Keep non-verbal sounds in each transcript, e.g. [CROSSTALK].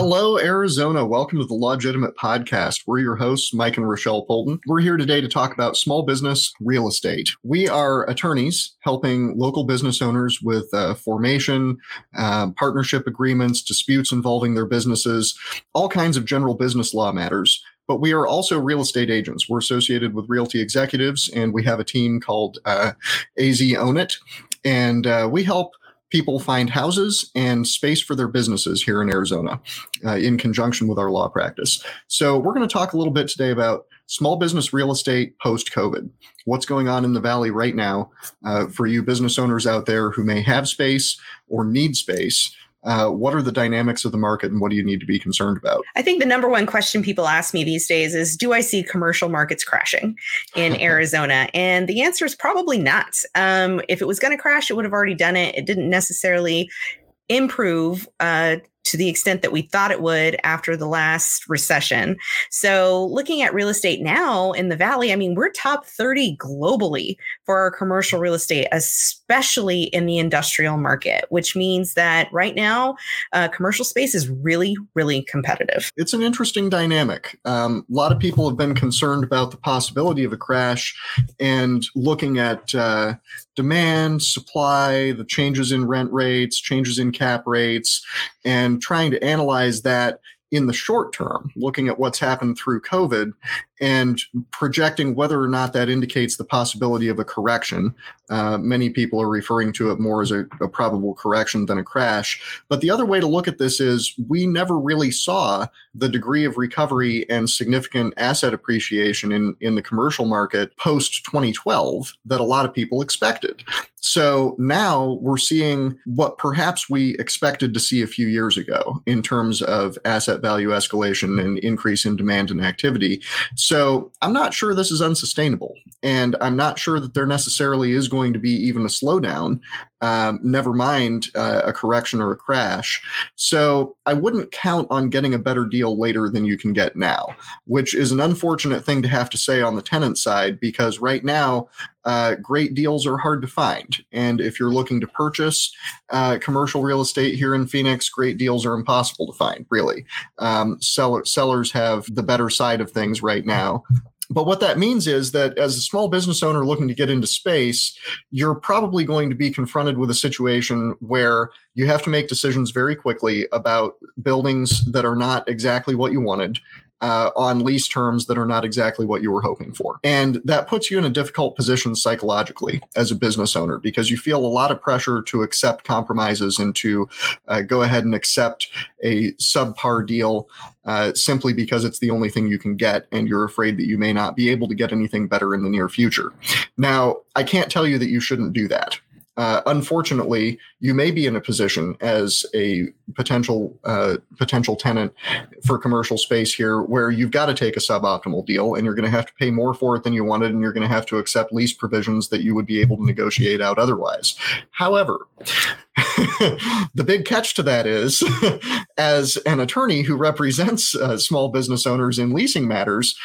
Hello, Arizona. Welcome to the Legitimate Podcast. We're your hosts, Mike and Rochelle Polton. We're here today to talk about small business real estate. We are attorneys helping local business owners with uh, formation, uh, partnership agreements, disputes involving their businesses, all kinds of general business law matters but we are also real estate agents. We're associated with Realty Executives, and we have a team called uh, AZ Own It, and uh, we help people find houses and space for their businesses here in Arizona uh, in conjunction with our law practice. So, we're going to talk a little bit today about small business real estate post COVID. What's going on in the Valley right now uh, for you business owners out there who may have space or need space? Uh, what are the dynamics of the market and what do you need to be concerned about? I think the number one question people ask me these days is Do I see commercial markets crashing in [LAUGHS] Arizona? And the answer is probably not. Um, if it was going to crash, it would have already done it. It didn't necessarily improve uh, to the extent that we thought it would after the last recession. So, looking at real estate now in the Valley, I mean, we're top 30 globally for our commercial real estate, especially in the industrial market, which means that right now, uh, commercial space is really, really competitive. It's an interesting dynamic. Um, a lot of people have been concerned about the possibility of a crash and looking at uh, demand, supply, the changes in rent rates, changes in cap rates, and trying to analyze that in the short term, looking at what's happened through COVID and projecting whether or not that indicates the possibility of a correction. Uh, many people are referring to it more as a, a, probable correction than a crash. But the other way to look at this is we never really saw the degree of recovery and significant asset appreciation in, in the commercial market post 2012 that a lot of people expected. So now we're seeing what perhaps we expected to see a few years ago in terms of asset value escalation and increase in demand and activity. So I'm not sure this is unsustainable. And I'm not sure that there necessarily is going to be even a slowdown um, never mind uh, a correction or a crash. So I wouldn't count on getting a better deal later than you can get now, which is an unfortunate thing to have to say on the tenant side because right now, uh, great deals are hard to find. And if you're looking to purchase uh, commercial real estate here in Phoenix, great deals are impossible to find, really. Um, seller, sellers have the better side of things right now. But what that means is that as a small business owner looking to get into space, you're probably going to be confronted with a situation where you have to make decisions very quickly about buildings that are not exactly what you wanted uh, on lease terms that are not exactly what you were hoping for. And that puts you in a difficult position psychologically as a business owner because you feel a lot of pressure to accept compromises and to uh, go ahead and accept a subpar deal uh, simply because it's the only thing you can get and you're afraid that you may not be able to get anything better in the near future. Now, I can't tell you that you shouldn't do that uh, unfortunately, you may be in a position as a potential uh, potential tenant for commercial space here where you've got to take a suboptimal deal and you're going to have to pay more for it than you wanted and you're going to have to accept lease provisions that you would be able to negotiate out otherwise. However, [LAUGHS] the big catch to that is, [LAUGHS] as an attorney who represents uh, small business owners in leasing matters,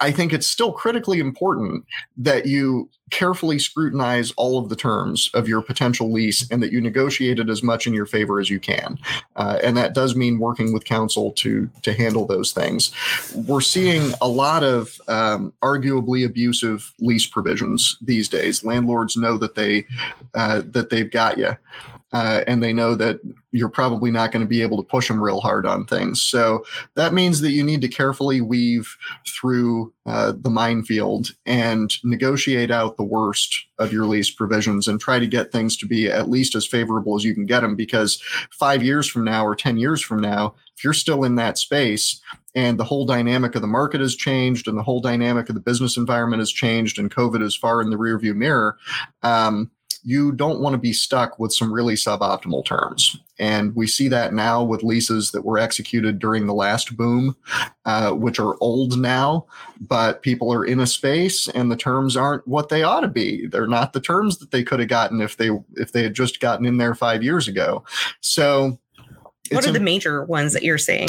I think it's still critically important that you carefully scrutinize all of the terms of your potential lease and that you negotiate it as much in your favor as you can. Uh, and that does mean working with counsel to to handle those things. We're seeing a lot of um, arguably abusive lease provisions these days. Landlords know that they uh, that they've got you uh, and they know that you're probably not going to be able to push them real hard on things. So that means that you need to carefully weave through uh, the minefield and negotiate out the worst of your lease provisions and try to get things to be at least as favorable as you can get them. Because five years from now or 10 years from now, if you're still in that space and the whole dynamic of the market has changed and the whole dynamic of the business environment has changed and COVID is far in the rearview mirror, um, you don't want to be stuck with some really suboptimal terms. And we see that now with leases that were executed during the last boom, uh, which are old now, but people are in a space and the terms aren't what they ought to be. They're not the terms that they could have gotten if they if they had just gotten in there five years ago. So what are the major ones that you're seeing?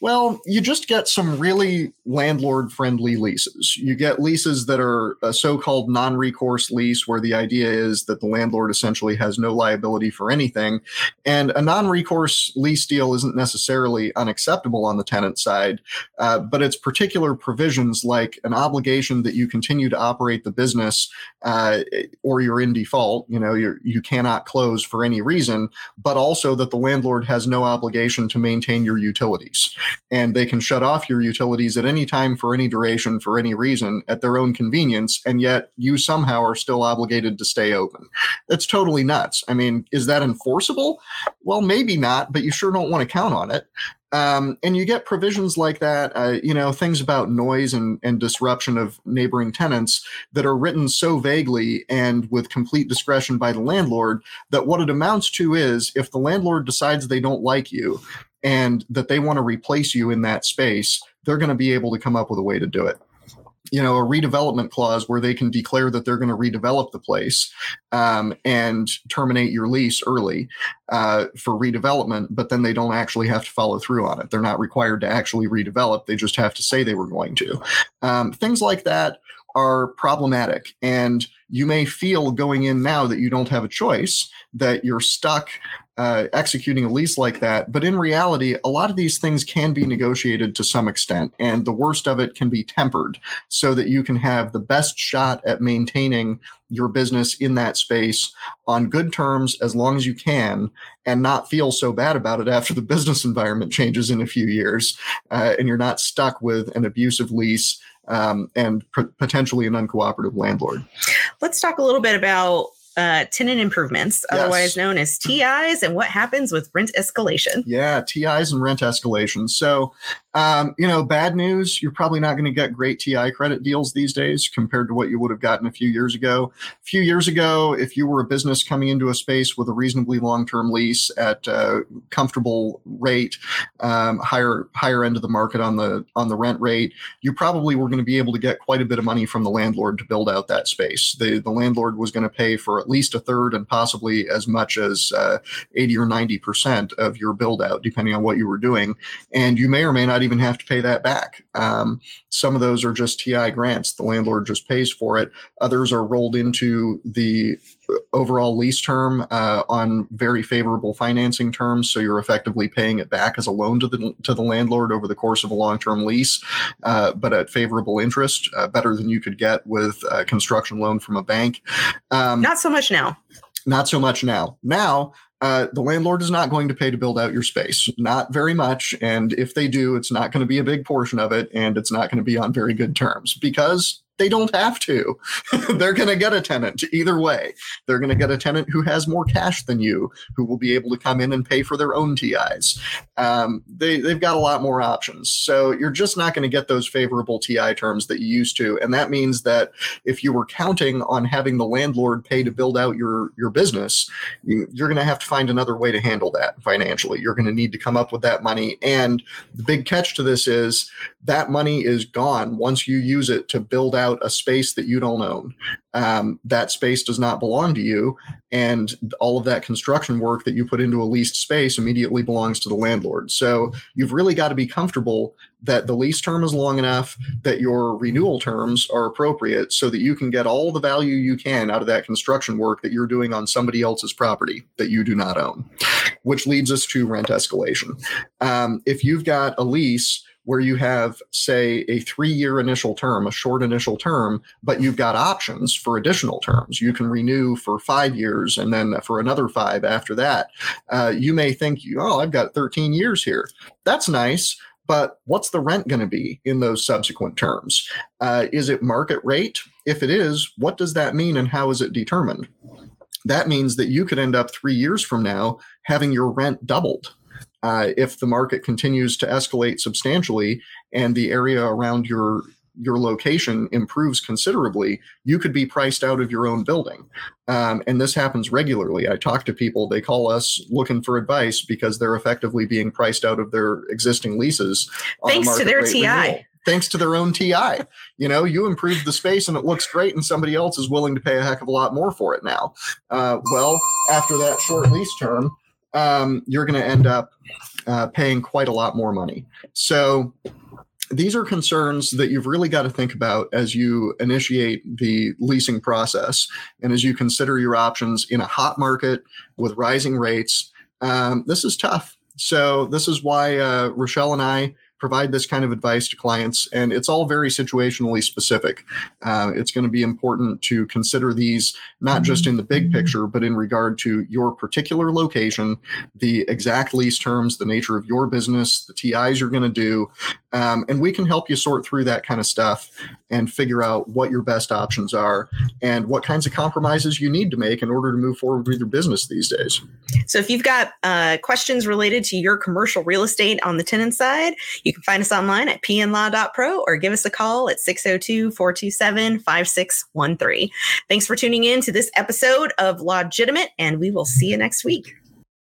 Well, you just get some really landlord friendly leases. You get leases that are a so called non recourse lease, where the idea is that the landlord essentially has no liability for anything. And a non recourse lease deal isn't necessarily unacceptable on the tenant side, uh, but it's particular provisions like an obligation that you continue to operate the business uh, or you're in default, you know, you're, you cannot close for any reason, but also that the landlord has no obligation to maintain your utilities. And they can shut off your utilities at any time for any duration for any reason at their own convenience. And yet you somehow are still obligated to stay open. That's totally nuts. I mean, is that enforceable? Well, maybe not, but you sure don't want to count on it. Um, and you get provisions like that, uh, you know, things about noise and, and disruption of neighboring tenants that are written so vaguely and with complete discretion by the landlord that what it amounts to is if the landlord decides they don't like you and that they want to replace you in that space, they're going to be able to come up with a way to do it you know, a redevelopment clause where they can declare that they're going to redevelop the place um, and terminate your lease early uh, for redevelopment, but then they don't actually have to follow through on it. They're not required to actually redevelop. They just have to say they were going to. Um, things like that are problematic. And you may feel going in now that you don't have a choice, that you're stuck uh, executing a lease like that. But in reality, a lot of these things can be negotiated to some extent, and the worst of it can be tempered so that you can have the best shot at maintaining your business in that space on good terms as long as you can and not feel so bad about it after the [LAUGHS] business environment changes in a few years uh, and you're not stuck with an abusive lease um, and potentially an uncooperative landlord. Let's talk a little bit about uh, tenant improvements, yes. otherwise known as TIs, and what happens with rent escalation. Yeah, TIs and rent escalation. So, um, you know, bad news, you're probably not going to get great TI credit deals these days compared to what you would have gotten a few years ago. A few years ago, if you were a business coming into a space with a reasonably long-term lease at a comfortable rate, um, higher higher end of the market on the on the rent rate, you probably were going to be able to get quite a bit of money from the landlord to build out that space. The the landlord was going to pay for at least a third and possibly as much as uh, 80 or 90 percent of your build out, depending on what you were doing, and you may or may not even have to pay that back. Um, some of those are just TI grants. The landlord just pays for it. Others are rolled into the overall lease term uh, on very favorable financing terms. So you're effectively paying it back as a loan to the to the landlord over the course of a long term lease, uh, but at favorable interest, uh, better than you could get with a construction loan from a bank. Um, Not so much now. Not so much now. Now uh, the landlord is not going to pay to build out your space, not very much. And if they do, it's not going to be a big portion of it, and it's not going to be on very good terms because they don't have to. [LAUGHS] They're going to get a tenant either way. They're going to get a tenant who has more cash than you, who will be able to come in and pay for their own TIs. Um, they, they've got a lot more options. So you're just not going to get those favorable TI terms that you used to. And that means that if you were counting on having the landlord pay to build out your, your business, you're going to have to find another way to handle that financially. You're going to need to come up with that money. And the big catch to this is that money is gone once you use it to build out a space that you don't own. Um, that space does not belong to you. And all of that construction work that you put into a leased space immediately belongs to the landlord. So you've really got to be comfortable that the lease term is long enough, that your renewal terms are appropriate so that you can get all the value you can out of that construction work that you're doing on somebody else's property that you do not own, which leads us to rent escalation. Um, if you've got a lease, where you have, say, a three year initial term, a short initial term, but you've got options for additional terms. You can renew for five years and then for another five after that. Uh, you may think, oh, I've got 13 years here. That's nice. But what's the rent going to be in those subsequent terms? Uh, is it market rate? If it is, what does that mean and how is it determined? That means that you could end up three years from now having your rent doubled uh, if the market continues to escalate substantially and the area around your your location improves considerably, you could be priced out of your own building. Um, and this happens regularly. I talk to people, they call us looking for advice because they're effectively being priced out of their existing leases. Thanks to their TI. Renewal. Thanks to their own TI. You know, you improve the space and it looks great, and somebody else is willing to pay a heck of a lot more for it now. Uh, well, after that short lease term, um, you're going to end up uh, paying quite a lot more money. So these are concerns that you've really got to think about as you initiate the leasing process and as you consider your options in a hot market with rising rates. Um, this is tough. So, this is why uh, Rochelle and I provide this kind of advice to clients, and it's all very situationally specific. Uh, it's going to be important to consider these not just in the big picture, but in regard to your particular location, the exact lease terms, the nature of your business, the TIs you're going to do, um, and we can help you sort through that kind of stuff and figure out what your best options are and what kinds of compromises you need to make in order to move forward with your business these days. So, if you've got uh, questions related to your commercial real estate on the tenant side, you can find us online at pnlaw.pro or give us a call at 602 427 5613. Thanks for tuning in to this episode of Legitimate, and we will see you next week.